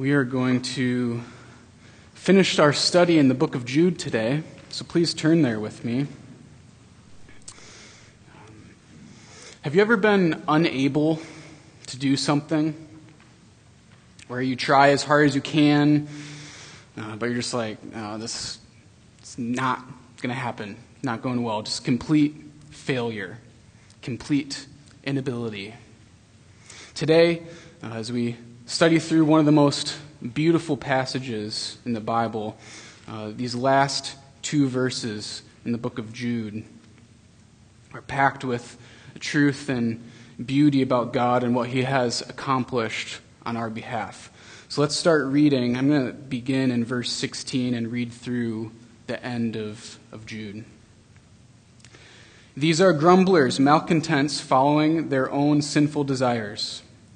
We are going to finish our study in the book of Jude today, so please turn there with me. Have you ever been unable to do something where you try as hard as you can, uh, but you're just like, oh, this is not going to happen, not going well, just complete failure, complete inability? Today, uh, as we study through one of the most beautiful passages in the Bible, uh, these last two verses in the book of Jude are packed with truth and beauty about God and what He has accomplished on our behalf. So let's start reading. I'm going to begin in verse 16 and read through the end of, of Jude. These are grumblers, malcontents, following their own sinful desires.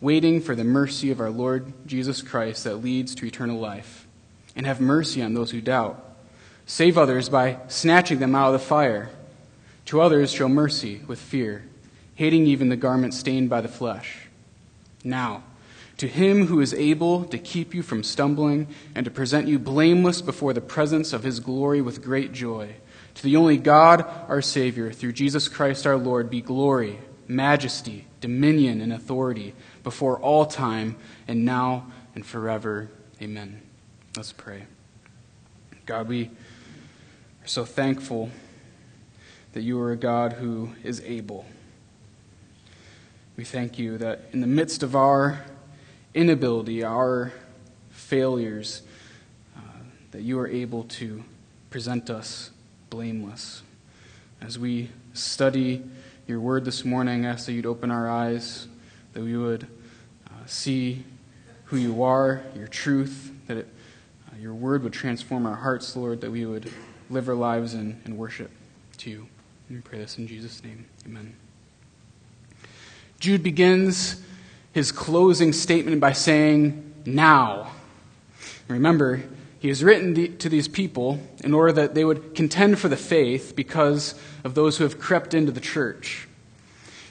waiting for the mercy of our Lord Jesus Christ that leads to eternal life. And have mercy on those who doubt. Save others by snatching them out of the fire. To others, show mercy with fear, hating even the garment stained by the flesh. Now, to him who is able to keep you from stumbling and to present you blameless before the presence of his glory with great joy, to the only God, our Savior, through Jesus Christ our Lord, be glory, majesty, dominion, and authority before all time, and now and forever. Amen. Let's pray. God, we are so thankful that you are a God who is able. We thank you that in the midst of our inability, our failures, uh, that you are able to present us blameless. As we study your word this morning, I ask that you'd open our eyes that we would uh, see who you are, your truth, that it, uh, your word would transform our hearts, Lord, that we would live our lives in, worship to you. And we pray this in Jesus' name. Amen. Jude begins his closing statement by saying, Now. Remember, he has written the, to these people in order that they would contend for the faith because of those who have crept into the church.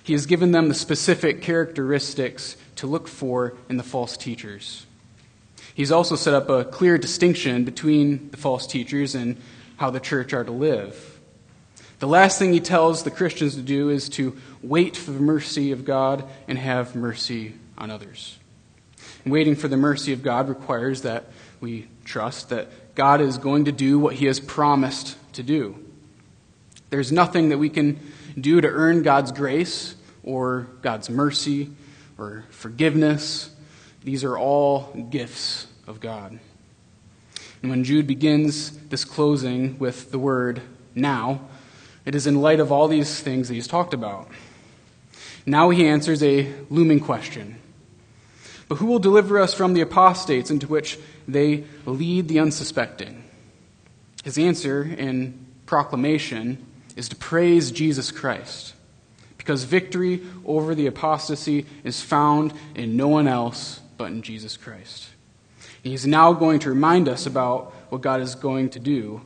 He has given them the specific characteristics to look for in the false teachers. He's also set up a clear distinction between the false teachers and how the church are to live. The last thing he tells the Christians to do is to wait for the mercy of God and have mercy on others. And waiting for the mercy of God requires that we trust that God is going to do what he has promised to do. There's nothing that we can do to earn God's grace or God's mercy or forgiveness. These are all gifts of God. And when Jude begins this closing with the word now, it is in light of all these things that he's talked about. Now he answers a looming question. But who will deliver us from the apostates into which they lead the unsuspecting? His answer in proclamation is to praise Jesus Christ because victory over the apostasy is found in no one else but in Jesus Christ. He's now going to remind us about what God is going to do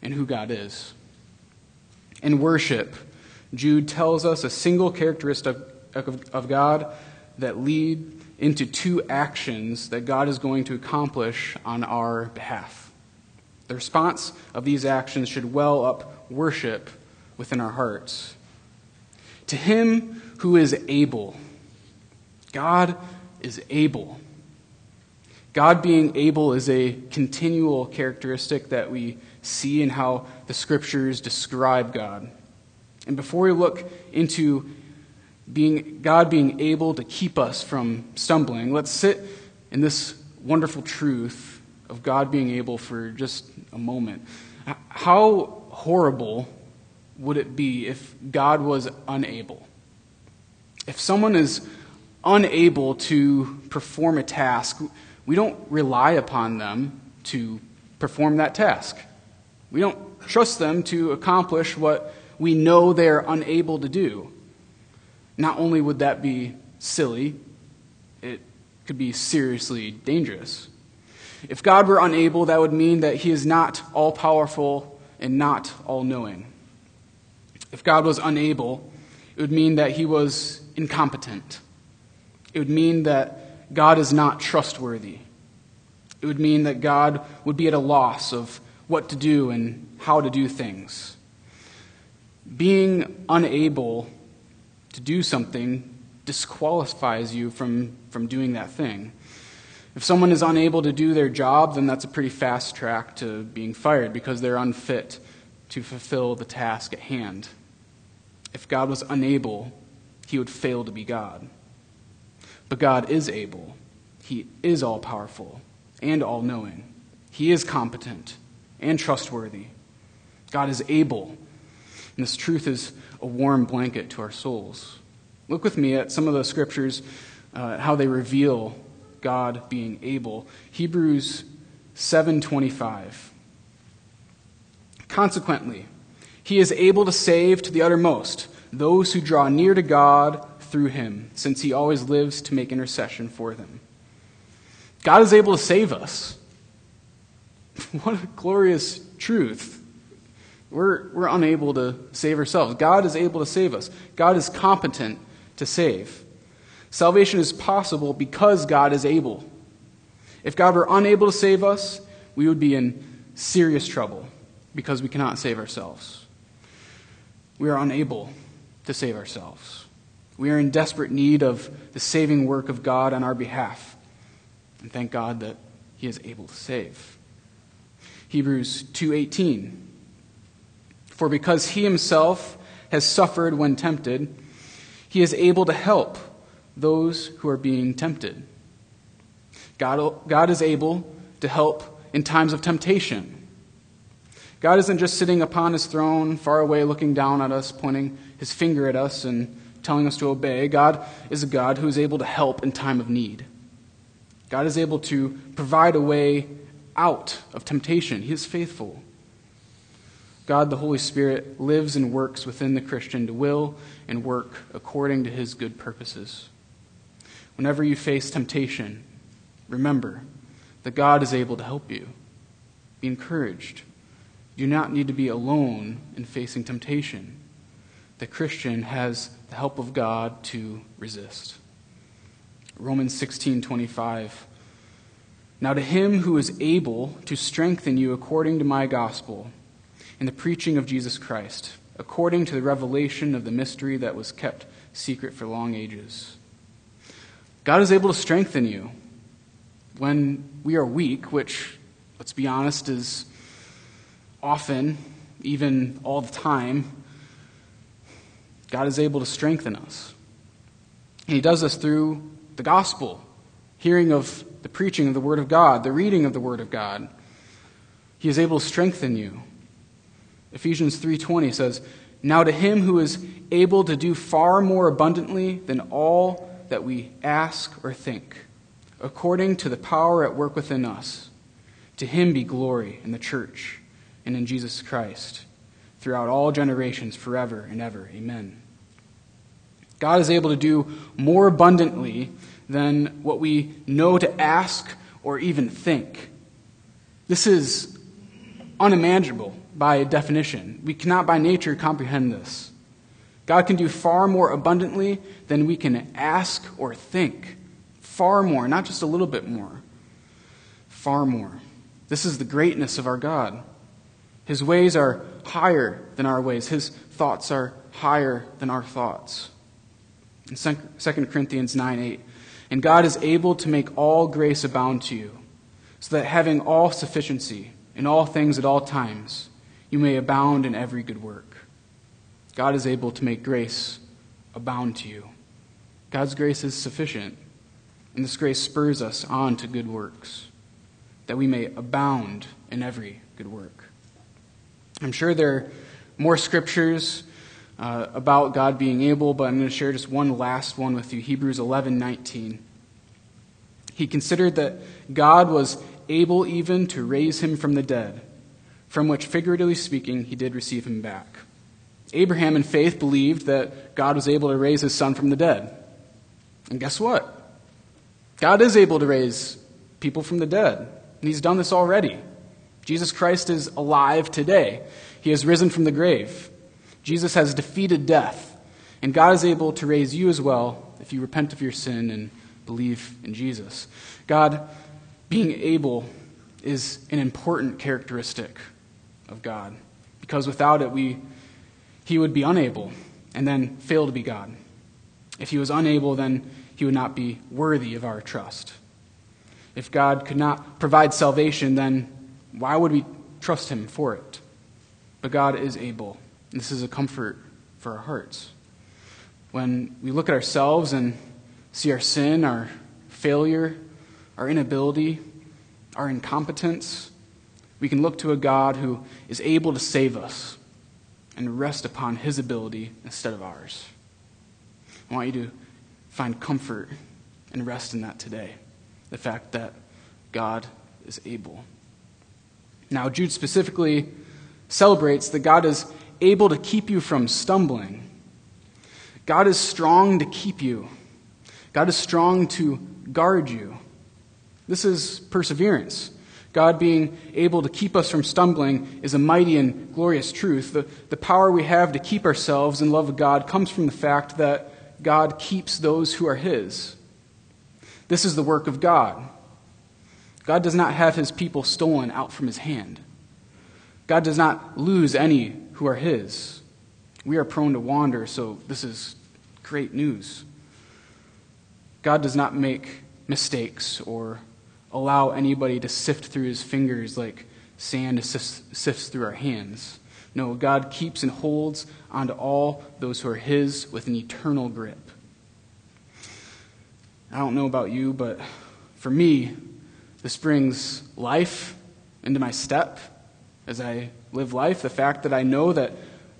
and who God is. In worship, Jude tells us a single characteristic of God that lead into two actions that God is going to accomplish on our behalf. The response of these actions should well up worship within our hearts. To him who is able, God is able. God being able is a continual characteristic that we see in how the scriptures describe God. And before we look into being, God being able to keep us from stumbling, let's sit in this wonderful truth of God being able for just a moment. How horrible would it be if God was unable? If someone is unable to perform a task, we don't rely upon them to perform that task. We don't trust them to accomplish what we know they're unable to do. Not only would that be silly, it could be seriously dangerous. If God were unable, that would mean that He is not all powerful and not all knowing. If God was unable, it would mean that He was incompetent. It would mean that God is not trustworthy. It would mean that God would be at a loss of what to do and how to do things. Being unable to do something disqualifies you from, from doing that thing. If someone is unable to do their job, then that's a pretty fast track to being fired because they're unfit to fulfill the task at hand. If God was unable, he would fail to be God. But God is able, He is all powerful and all knowing, He is competent and trustworthy. God is able. And this truth is a warm blanket to our souls. Look with me at some of the scriptures, uh, how they reveal God being able. Hebrews 7:25. Consequently, he is able to save to the uttermost those who draw near to God through him, since he always lives to make intercession for them. God is able to save us. what a glorious truth. We're, we're unable to save ourselves. God is able to save us. God is competent to save. Salvation is possible because God is able. If God were unable to save us, we would be in serious trouble because we cannot save ourselves. We are unable to save ourselves. We are in desperate need of the saving work of God on our behalf. And thank God that he is able to save. Hebrews 2:18 For because he himself has suffered when tempted, he is able to help those who are being tempted. God, God is able to help in times of temptation. God isn't just sitting upon his throne, far away, looking down at us, pointing his finger at us and telling us to obey. God is a God who is able to help in time of need. God is able to provide a way out of temptation. He is faithful. God, the Holy Spirit, lives and works within the Christian to will and work according to his good purposes. Whenever you face temptation, remember that God is able to help you. Be encouraged. Do not need to be alone in facing temptation. The Christian has the help of God to resist. Romans 16:25 Now to him who is able to strengthen you according to my gospel in the preaching of Jesus Christ, according to the revelation of the mystery that was kept secret for long ages. God is able to strengthen you when we are weak, which let's be honest is often, even all the time, God is able to strengthen us. And He does this through the gospel, hearing of the preaching of the Word of God, the reading of the Word of God. He is able to strengthen you. Ephesians 3:20 says, "Now to him who is able to do far more abundantly than all that we ask or think, according to the power at work within us, to him be glory in the church and in Jesus Christ, throughout all generations, forever and ever. Amen. God is able to do more abundantly than what we know to ask or even think. This is unimaginable by definition. We cannot by nature comprehend this. God can do far more abundantly than we can ask or think. Far more, not just a little bit more. Far more. This is the greatness of our God. His ways are higher than our ways, His thoughts are higher than our thoughts. In 2 Corinthians 9 8, and God is able to make all grace abound to you, so that having all sufficiency in all things at all times, you may abound in every good work. God is able to make grace abound to you. God's grace is sufficient, and this grace spurs us on to good works, that we may abound in every good work. I'm sure there are more scriptures uh, about God being able, but I'm going to share just one last one with you Hebrews 11 19. He considered that God was able even to raise him from the dead, from which, figuratively speaking, he did receive him back. Abraham, in faith, believed that God was able to raise his son from the dead. And guess what? God is able to raise people from the dead, and he's done this already. Jesus Christ is alive today. He has risen from the grave. Jesus has defeated death, and God is able to raise you as well if you repent of your sin and believe in Jesus. God, being able, is an important characteristic of God, because without it, we, he would be unable and then fail to be God. If he was unable, then he would not be worthy of our trust. If God could not provide salvation, then why would we trust him for it? But God is able. This is a comfort for our hearts. When we look at ourselves and see our sin, our failure, our inability, our incompetence, we can look to a God who is able to save us and rest upon his ability instead of ours. I want you to find comfort and rest in that today. The fact that God is able. Now, Jude specifically celebrates that God is able to keep you from stumbling. God is strong to keep you. God is strong to guard you. This is perseverance. God being able to keep us from stumbling is a mighty and glorious truth. The, the power we have to keep ourselves in love of God comes from the fact that God keeps those who are His. This is the work of God. God does not have his people stolen out from his hand. God does not lose any who are his. We are prone to wander, so this is great news. God does not make mistakes or allow anybody to sift through his fingers like sand sifts through our hands. No, God keeps and holds onto all those who are his with an eternal grip. I don't know about you, but for me, this brings life into my step as I live life. The fact that I know that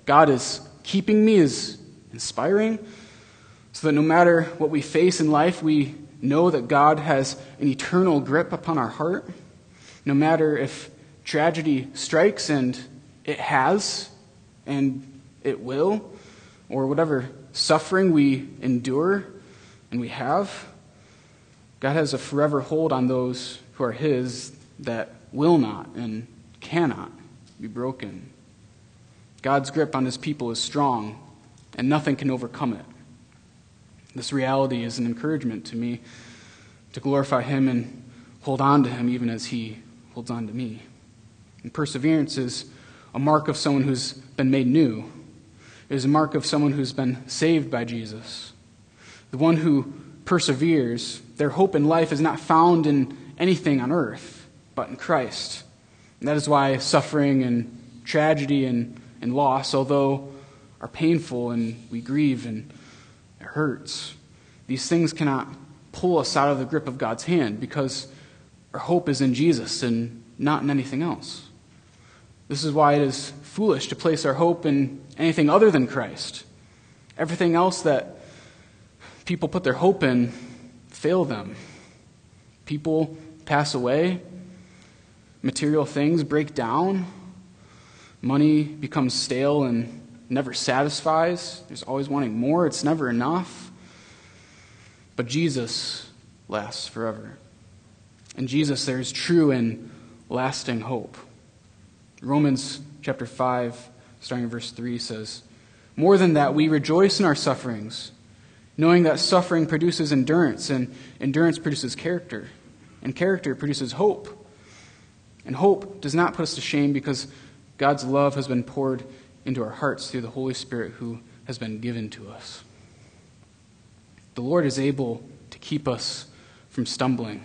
God is keeping me is inspiring, so that no matter what we face in life, we know that God has an eternal grip upon our heart. No matter if tragedy strikes, and it has, and it will, or whatever suffering we endure and we have, God has a forever hold on those are His that will not and cannot be broken. God's grip on His people is strong, and nothing can overcome it. This reality is an encouragement to me to glorify Him and hold on to Him even as He holds on to me. And perseverance is a mark of someone who's been made new. It is a mark of someone who's been saved by Jesus. The one who perseveres, their hope in life is not found in anything on earth, but in Christ. And that is why suffering and tragedy and, and loss, although are painful and we grieve and it hurts, these things cannot pull us out of the grip of God's hand because our hope is in Jesus and not in anything else. This is why it is foolish to place our hope in anything other than Christ. Everything else that people put their hope in fail them. People pass away, material things break down, money becomes stale and never satisfies. There's always wanting more, it's never enough. But Jesus lasts forever. In Jesus, there is true and lasting hope. Romans chapter 5, starting in verse 3, says, More than that, we rejoice in our sufferings, knowing that suffering produces endurance, and endurance produces character and character produces hope. And hope does not put us to shame because God's love has been poured into our hearts through the Holy Spirit who has been given to us. The Lord is able to keep us from stumbling.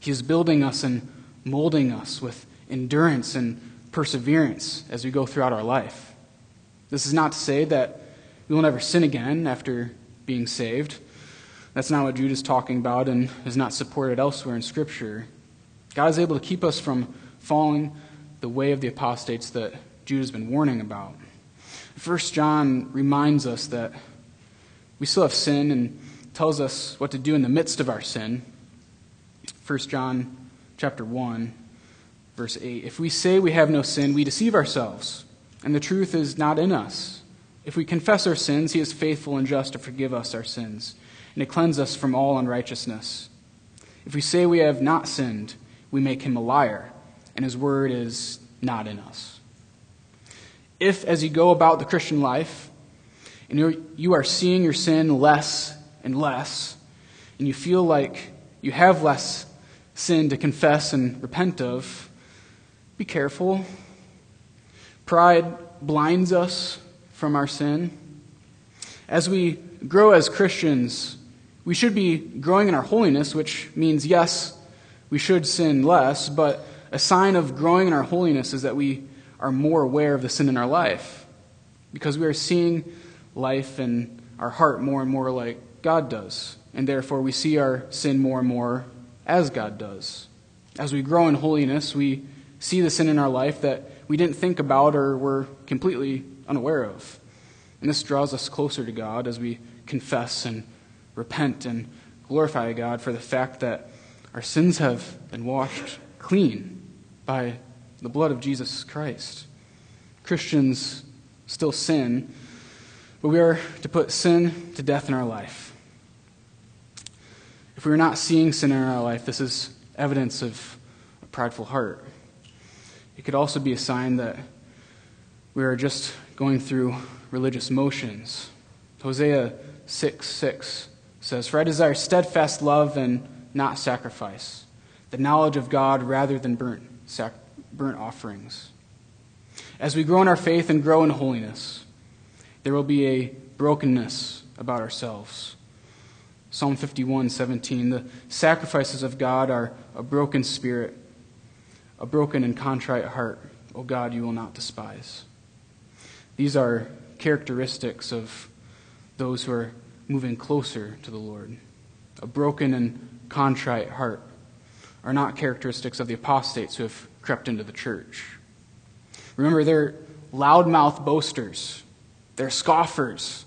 He is building us and molding us with endurance and perseverance as we go throughout our life. This is not to say that we will never sin again after being saved. That's not what Jude is talking about and is not supported elsewhere in Scripture. God is able to keep us from falling the way of the apostates that Jude has been warning about. First John reminds us that we still have sin and tells us what to do in the midst of our sin. First John chapter 1, verse 8. If we say we have no sin, we deceive ourselves, and the truth is not in us. If we confess our sins, he is faithful and just to forgive us our sins and to cleanse us from all unrighteousness. If we say we have not sinned, we make him a liar, and his word is not in us. If, as you go about the Christian life, and you are seeing your sin less and less, and you feel like you have less sin to confess and repent of, be careful. Pride blinds us from our sin. As we grow as Christians, we should be growing in our holiness, which means, yes, we should sin less, but a sign of growing in our holiness is that we are more aware of the sin in our life because we are seeing life and our heart more and more like God does. And therefore, we see our sin more and more as God does. As we grow in holiness, we see the sin in our life that we didn't think about or were completely unaware of. And this draws us closer to God as we confess and repent and glorify God for the fact that our sins have been washed clean by the blood of Jesus Christ. Christians still sin, but we are to put sin to death in our life. If we are not seeing sin in our life, this is evidence of a prideful heart. It could also be a sign that we are just going through religious motions. Hosea 6 6 says, For I desire steadfast love and not sacrifice, the knowledge of God rather than burnt, sac- burnt offerings. As we grow in our faith and grow in holiness, there will be a brokenness about ourselves. Psalm 51 17. The sacrifices of God are a broken spirit, a broken and contrite heart. O God, you will not despise. These are characteristics of those who are moving closer to the Lord. A broken and contrite heart are not characteristics of the apostates who have crept into the church. Remember, they're loudmouth boasters, they're scoffers.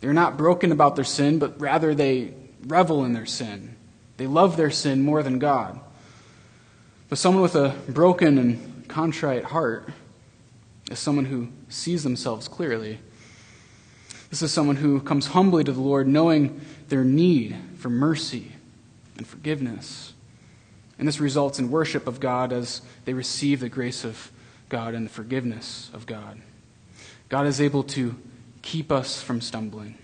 They're not broken about their sin, but rather they revel in their sin. They love their sin more than God. But someone with a broken and contrite heart is someone who sees themselves clearly. This is someone who comes humbly to the Lord, knowing their need for mercy and forgiveness. And this results in worship of God as they receive the grace of God and the forgiveness of God. God is able to keep us from stumbling.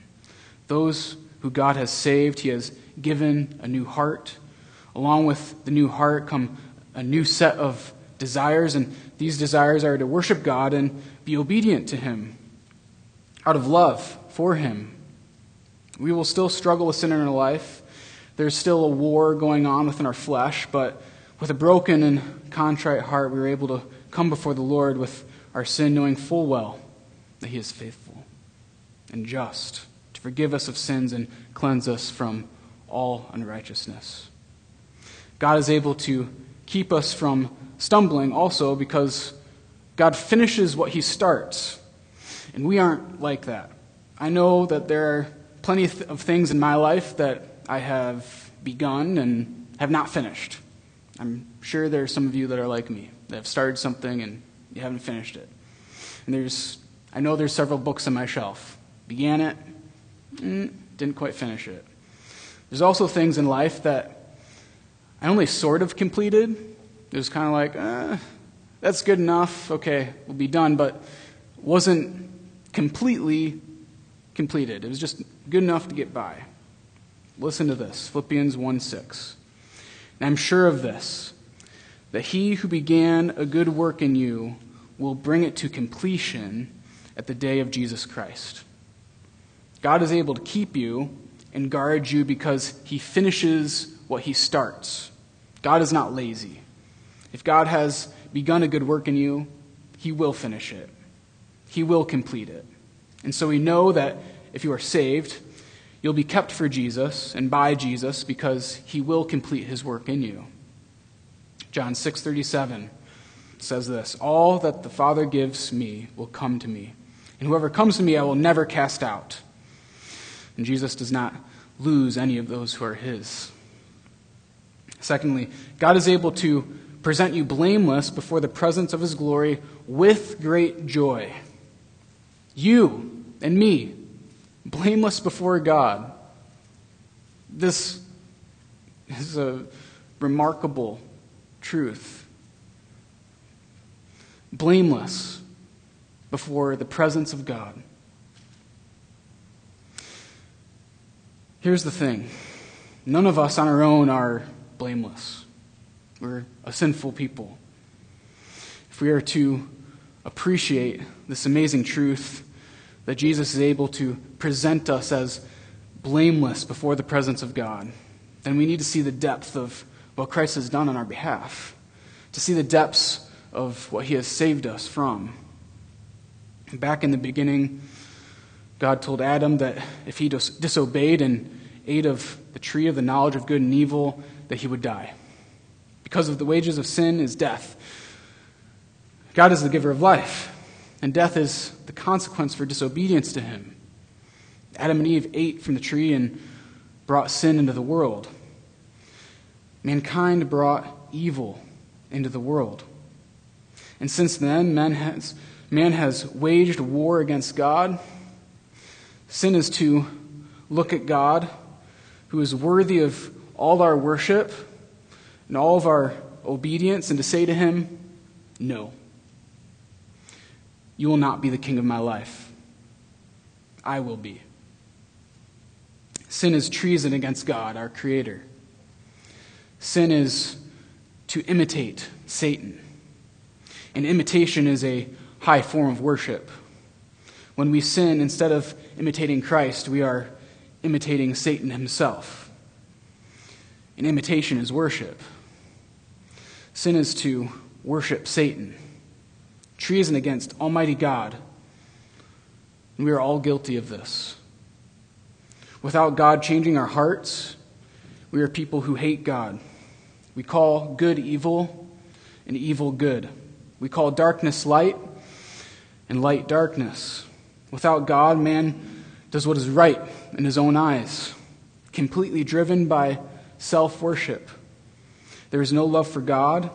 Those who God has saved, He has given a new heart. Along with the new heart come a new set of desires, and these desires are to worship God and be obedient to Him out of love for Him. We will still struggle with sin in our life. There's still a war going on within our flesh, but with a broken and contrite heart, we are able to come before the Lord with our sin, knowing full well that He is faithful and just to forgive us of sins and cleanse us from all unrighteousness. God is able to keep us from stumbling also because God finishes what He starts. And we aren't like that. I know that there are plenty of things in my life that I have begun and have not finished. I'm sure there are some of you that are like me, that have started something and you haven't finished it. And there's, I know there's several books on my shelf. Began it, mm, didn't quite finish it. There's also things in life that I only sort of completed. It was kind of like, uh, that's good enough. Okay, we'll be done. But wasn't completely completed. It was just good enough to get by. Listen to this Philippians 1 6. And I'm sure of this, that he who began a good work in you will bring it to completion at the day of Jesus Christ. God is able to keep you and guard you because he finishes what he starts. God is not lazy. If God has begun a good work in you, he will finish it. He will complete it. And so we know that if you are saved, you'll be kept for Jesus and by Jesus because he will complete his work in you. John 6:37 says this, "All that the Father gives me will come to me, and whoever comes to me I will never cast out." And Jesus does not lose any of those who are his. Secondly, God is able to present you blameless before the presence of his glory with great joy. You and me, blameless before God. This is a remarkable truth. Blameless before the presence of God. Here's the thing none of us on our own are blameless. We're a sinful people. If we are to appreciate this amazing truth that Jesus is able to present us as blameless before the presence of God, then we need to see the depth of what Christ has done on our behalf, to see the depths of what he has saved us from. Back in the beginning, God told Adam that if he dis- disobeyed and ate of the tree of the knowledge of good and evil, that he would die. Because of the wages of sin is death. God is the giver of life, and death is the consequence for disobedience to him. Adam and Eve ate from the tree and brought sin into the world. Mankind brought evil into the world. And since then, man has, man has waged war against God. Sin is to look at God, who is worthy of all our worship and all of our obedience, and to say to him, No, you will not be the king of my life. I will be. Sin is treason against God, our Creator. Sin is to imitate Satan. And imitation is a high form of worship. When we sin, instead of imitating Christ, we are imitating Satan himself. And imitation is worship. Sin is to worship Satan, treason against Almighty God. And we are all guilty of this. Without God changing our hearts, we are people who hate God. We call good evil and evil good. We call darkness light and light darkness. Without God, man does what is right in his own eyes, completely driven by self worship. There is no love for God,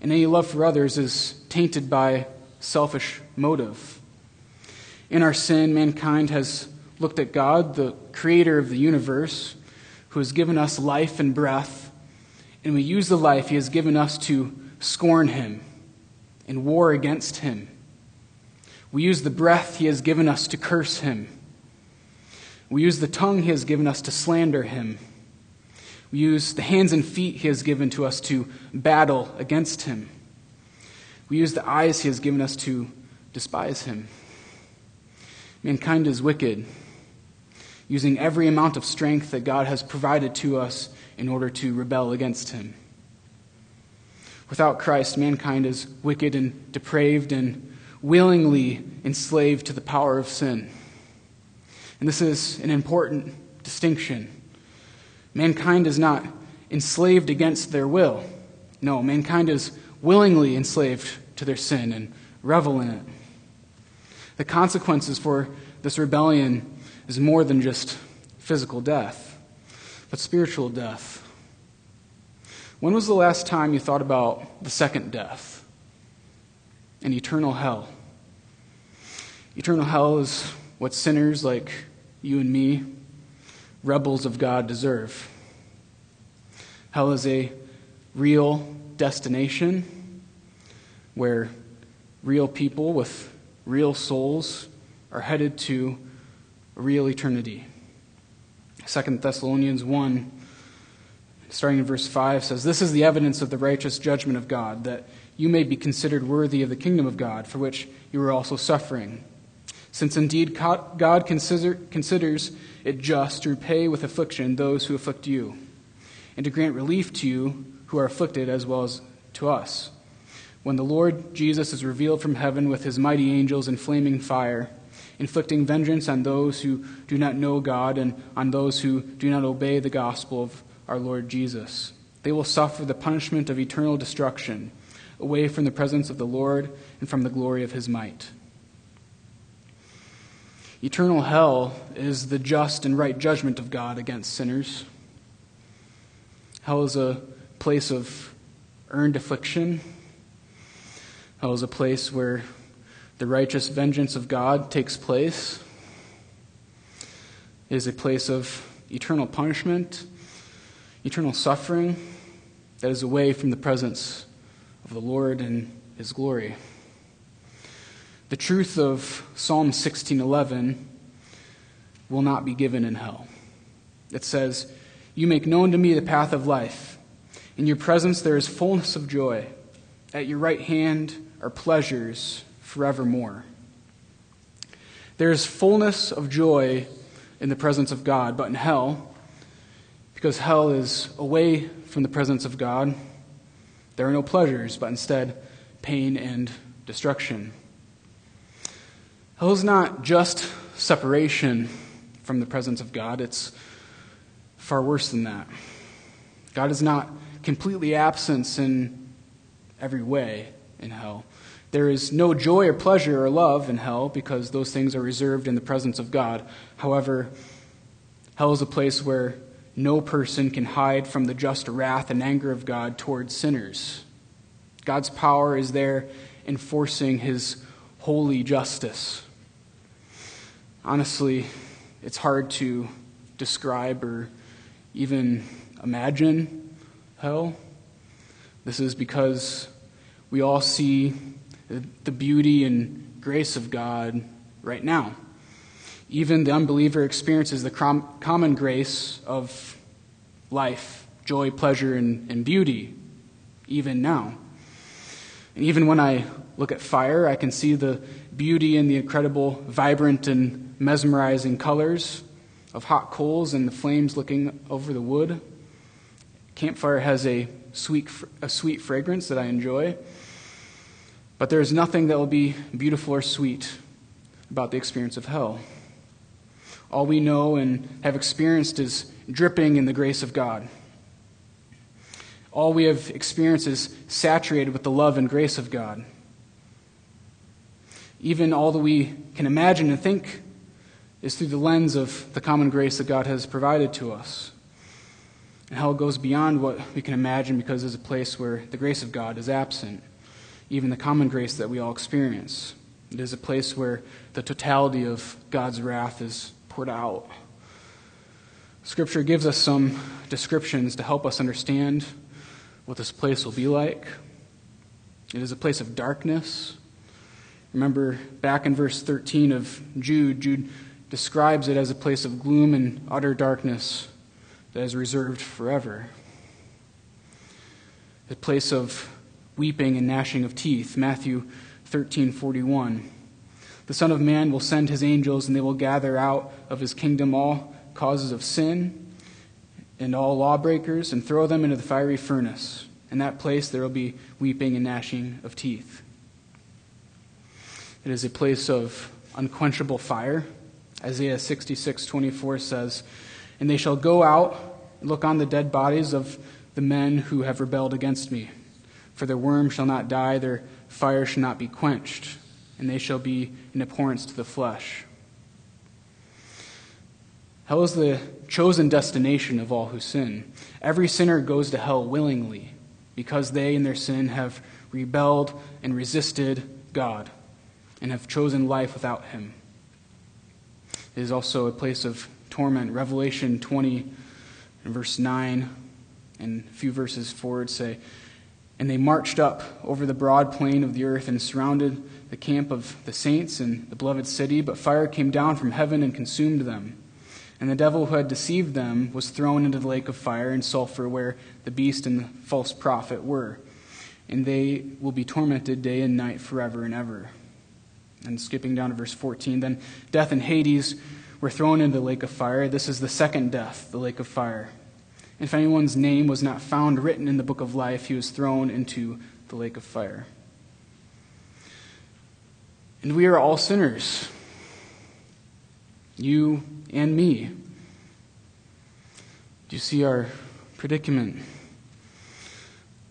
and any love for others is tainted by selfish motive. In our sin, mankind has looked at God, the creator of the universe, who has given us life and breath and we use the life he has given us to scorn him and war against him. We use the breath he has given us to curse him. We use the tongue he has given us to slander him. We use the hands and feet he has given to us to battle against him. We use the eyes he has given us to despise him. Mankind is wicked, using every amount of strength that God has provided to us in order to rebel against him. Without Christ, mankind is wicked and depraved and willingly enslaved to the power of sin. And this is an important distinction. Mankind is not enslaved against their will. No, mankind is willingly enslaved to their sin and revel in it. The consequences for this rebellion is more than just physical death but spiritual death. When was the last time you thought about the second death and eternal hell? Eternal hell is what sinners like you and me, rebels of God, deserve. Hell is a real destination where real people with real souls are headed to real eternity. 2 Thessalonians 1, starting in verse 5, says, This is the evidence of the righteous judgment of God, that you may be considered worthy of the kingdom of God, for which you are also suffering. Since indeed God consider, considers it just to repay with affliction those who afflict you, and to grant relief to you who are afflicted as well as to us. When the Lord Jesus is revealed from heaven with his mighty angels in flaming fire, inflicting vengeance on those who do not know God and on those who do not obey the gospel of our Lord Jesus. They will suffer the punishment of eternal destruction, away from the presence of the Lord and from the glory of his might. Eternal hell is the just and right judgment of God against sinners. Hell is a place of earned affliction. Hell is a place where the righteous vengeance of God takes place. It is a place of eternal punishment, eternal suffering that is away from the presence of the Lord and his glory. The truth of Psalm 16:11 will not be given in hell. It says, "You make known to me the path of life. In your presence there is fullness of joy. At your right hand are pleasures forevermore." There is fullness of joy in the presence of God, but in hell, because hell is away from the presence of God, there are no pleasures, but instead pain and destruction. Hell is not just separation from the presence of God, it's far worse than that. God is not completely absent in every way in hell. There is no joy or pleasure or love in hell because those things are reserved in the presence of God. However, hell is a place where no person can hide from the just wrath and anger of God towards sinners. God's power is there enforcing his holy justice. Honestly, it's hard to describe or even imagine hell. This is because we all see the beauty and grace of God right now. Even the unbeliever experiences the common grace of life, joy, pleasure, and, and beauty, even now. And even when I look at fire, I can see the beauty and the incredible, vibrant, and mesmerizing colors of hot coals and the flames looking over the wood. Campfire has a sweet, a sweet fragrance that I enjoy. But there is nothing that will be beautiful or sweet about the experience of hell. All we know and have experienced is dripping in the grace of God. All we have experienced is saturated with the love and grace of God. Even all that we can imagine and think is through the lens of the common grace that God has provided to us. And hell goes beyond what we can imagine because it's a place where the grace of God is absent, even the common grace that we all experience. It is a place where the totality of God's wrath is poured out. Scripture gives us some descriptions to help us understand what this place will be like. It is a place of darkness. Remember back in verse 13 of Jude, Jude describes it as a place of gloom and utter darkness that is reserved forever. A place of weeping and gnashing of teeth. Matthew 13:41. The Son of Man will send his angels, and they will gather out of his kingdom all causes of sin and all lawbreakers and throw them into the fiery furnace. In that place there will be weeping and gnashing of teeth. It is a place of unquenchable fire. Isaiah 66:24 says, "And they shall go out and look on the dead bodies of the men who have rebelled against me. For their worm shall not die, their fire shall not be quenched." and they shall be an abhorrence to the flesh. Hell is the chosen destination of all who sin. Every sinner goes to hell willingly because they, in their sin, have rebelled and resisted God and have chosen life without Him. It is also a place of torment. Revelation 20, verse 9, and a few verses forward say, And they marched up over the broad plain of the earth and surrounded the camp of the saints and the beloved city, but fire came down from heaven and consumed them. And the devil who had deceived them was thrown into the lake of fire and sulfur where the beast and the false prophet were. And they will be tormented day and night forever and ever. And skipping down to verse 14, then death and Hades were thrown into the lake of fire. This is the second death, the lake of fire. If anyone's name was not found written in the book of life, he was thrown into the lake of fire. And we are all sinners. You and me. Do you see our predicament?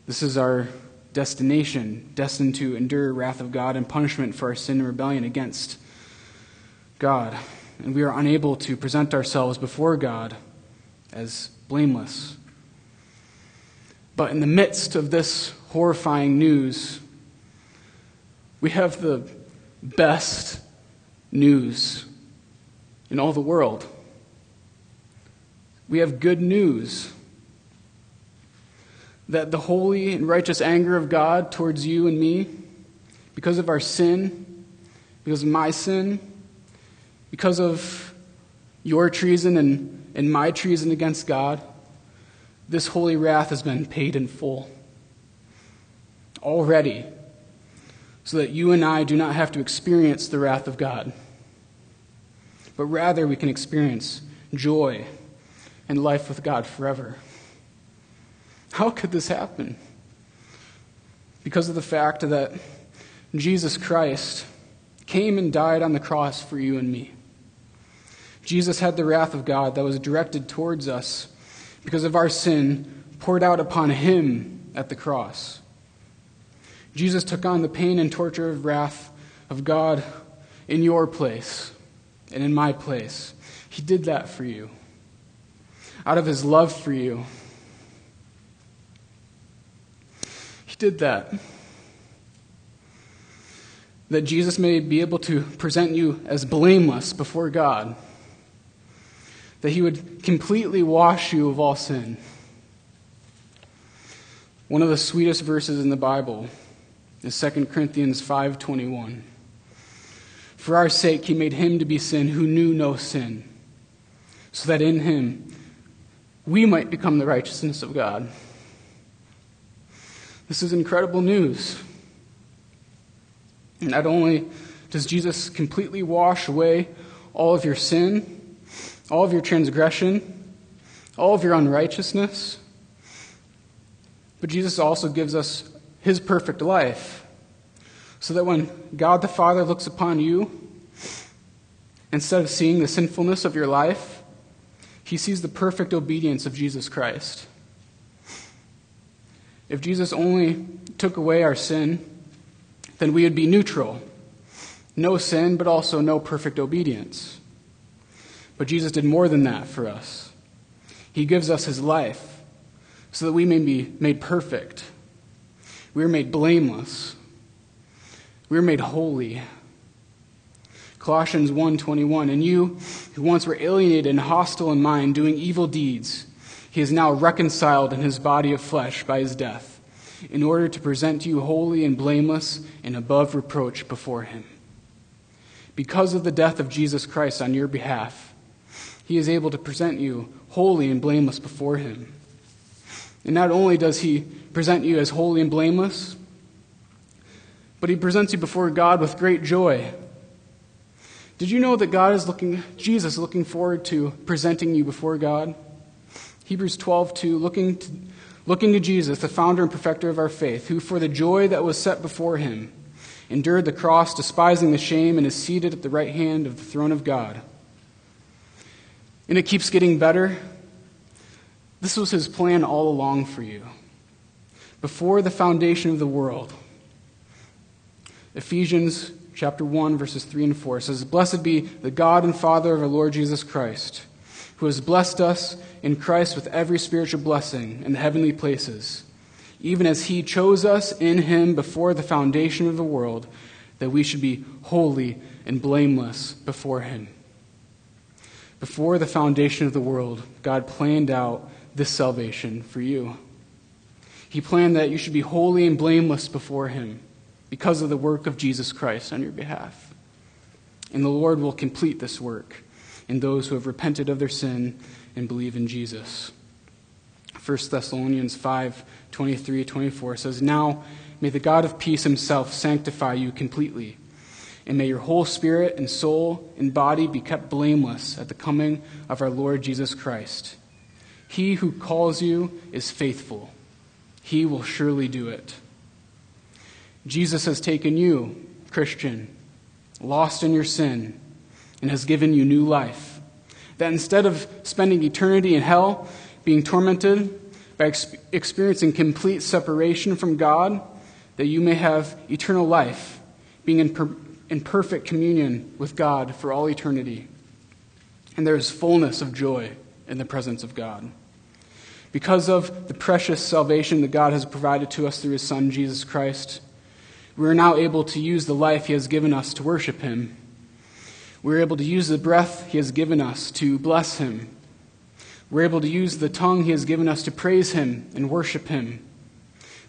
This is our destination, destined to endure wrath of God and punishment for our sin and rebellion against God. And we are unable to present ourselves before God as blameless. But in the midst of this horrifying news, we have the best news in all the world. We have good news that the holy and righteous anger of God towards you and me, because of our sin, because of my sin, because of your treason and, and my treason against God, this holy wrath has been paid in full. Already. So that you and I do not have to experience the wrath of God, but rather we can experience joy and life with God forever. How could this happen? Because of the fact that Jesus Christ came and died on the cross for you and me. Jesus had the wrath of God that was directed towards us because of our sin poured out upon him at the cross. Jesus took on the pain and torture of wrath of God in your place and in my place. He did that for you. Out of his love for you. He did that. That Jesus may be able to present you as blameless before God that he would completely wash you of all sin. One of the sweetest verses in the Bible is 2 Corinthians 5:21. For our sake he made him to be sin who knew no sin, so that in him we might become the righteousness of God. This is incredible news. Not only does Jesus completely wash away all of your sin, all of your transgression, all of your unrighteousness. But Jesus also gives us his perfect life so that when God the Father looks upon you, instead of seeing the sinfulness of your life, he sees the perfect obedience of Jesus Christ. If Jesus only took away our sin, then we would be neutral. No sin, but also no perfect obedience. But Jesus did more than that for us. He gives us his life so that we may be made perfect. We are made blameless. We are made holy. Colossians 1:21 And you who once were alienated and hostile in mind doing evil deeds he is now reconciled in his body of flesh by his death in order to present you holy and blameless and above reproach before him. Because of the death of Jesus Christ on your behalf he is able to present you holy and blameless before him. And not only does he present you as holy and blameless, but he presents you before God with great joy. Did you know that God is looking, Jesus looking forward to presenting you before God? Hebrews 12, 2, looking to, looking to Jesus, the founder and perfecter of our faith, who for the joy that was set before him endured the cross, despising the shame, and is seated at the right hand of the throne of God. And it keeps getting better. This was his plan all along for you. Before the foundation of the world. Ephesians chapter 1 verses 3 and 4 says, "Blessed be the God and Father of our Lord Jesus Christ, who has blessed us in Christ with every spiritual blessing in the heavenly places, even as he chose us in him before the foundation of the world, that we should be holy and blameless before him." Before the foundation of the world, God planned out this salvation for you. He planned that you should be holy and blameless before Him because of the work of Jesus Christ on your behalf. And the Lord will complete this work in those who have repented of their sin and believe in Jesus. 1 Thessalonians 5 23 24 says, Now may the God of peace himself sanctify you completely and may your whole spirit and soul and body be kept blameless at the coming of our Lord Jesus Christ. He who calls you is faithful, he will surely do it. Jesus has taken you, Christian, lost in your sin, and has given you new life. That instead of spending eternity in hell, being tormented by ex- experiencing complete separation from God, that you may have eternal life, being in per- in perfect communion with God for all eternity. And there is fullness of joy in the presence of God. Because of the precious salvation that God has provided to us through his Son, Jesus Christ, we are now able to use the life he has given us to worship him. We're able to use the breath he has given us to bless him. We're able to use the tongue he has given us to praise him and worship him.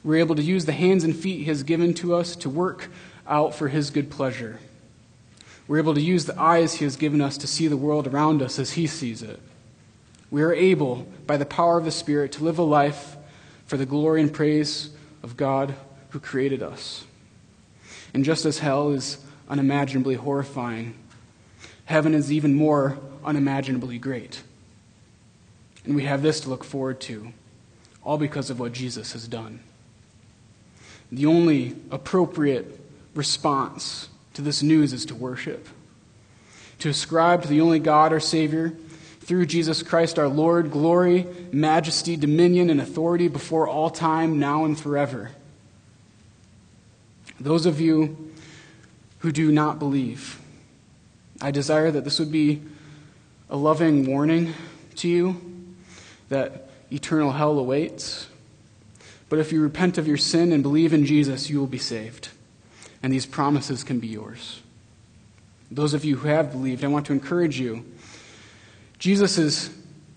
We're able to use the hands and feet he has given to us to work out for his good pleasure. We're able to use the eyes he has given us to see the world around us as he sees it. We are able, by the power of the Spirit, to live a life for the glory and praise of God who created us. And just as hell is unimaginably horrifying, heaven is even more unimaginably great. And we have this to look forward to, all because of what Jesus has done. The only appropriate response to this news is to worship, to ascribe to the only God, our Savior, through Jesus Christ our Lord, glory, majesty, dominion, and authority before all time, now and forever. Those of you who do not believe, I desire that this would be a loving warning to you that eternal hell awaits. But if you repent of your sin and believe in Jesus, you will be saved. And these promises can be yours. Those of you who have believed, I want to encourage you. Jesus is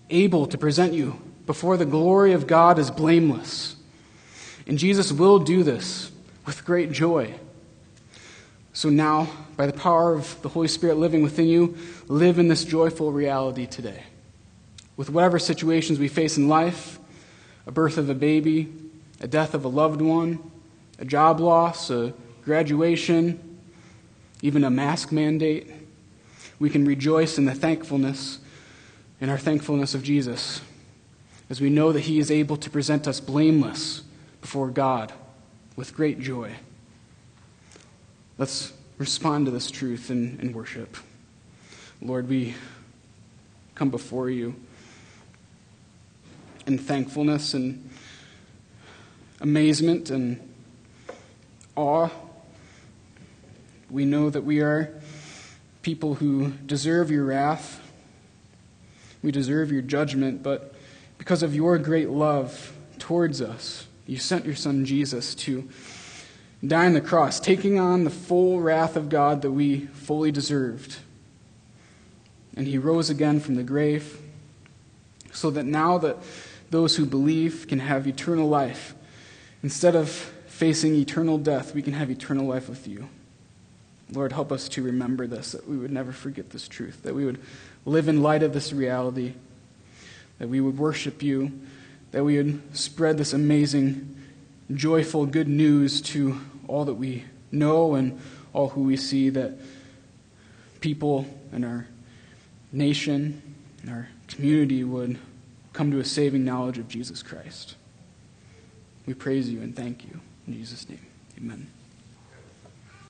able to present you before the glory of God as blameless. And Jesus will do this with great joy. So now, by the power of the Holy Spirit living within you, live in this joyful reality today. With whatever situations we face in life a birth of a baby, a death of a loved one, a job loss, a graduation, even a mask mandate, we can rejoice in the thankfulness, in our thankfulness of Jesus, as we know that He is able to present us blameless before God with great joy. Let's respond to this truth in, in worship. Lord, we come before you in thankfulness and amazement and awe. We know that we are people who deserve your wrath. We deserve your judgment, but because of your great love towards us, you sent your son Jesus to die on the cross, taking on the full wrath of God that we fully deserved. And he rose again from the grave so that now that those who believe can have eternal life, instead of facing eternal death, we can have eternal life with you. Lord, help us to remember this, that we would never forget this truth, that we would live in light of this reality, that we would worship you, that we would spread this amazing, joyful, good news to all that we know and all who we see, that people in our nation, in our community would come to a saving knowledge of Jesus Christ. We praise you and thank you. In Jesus' name, amen.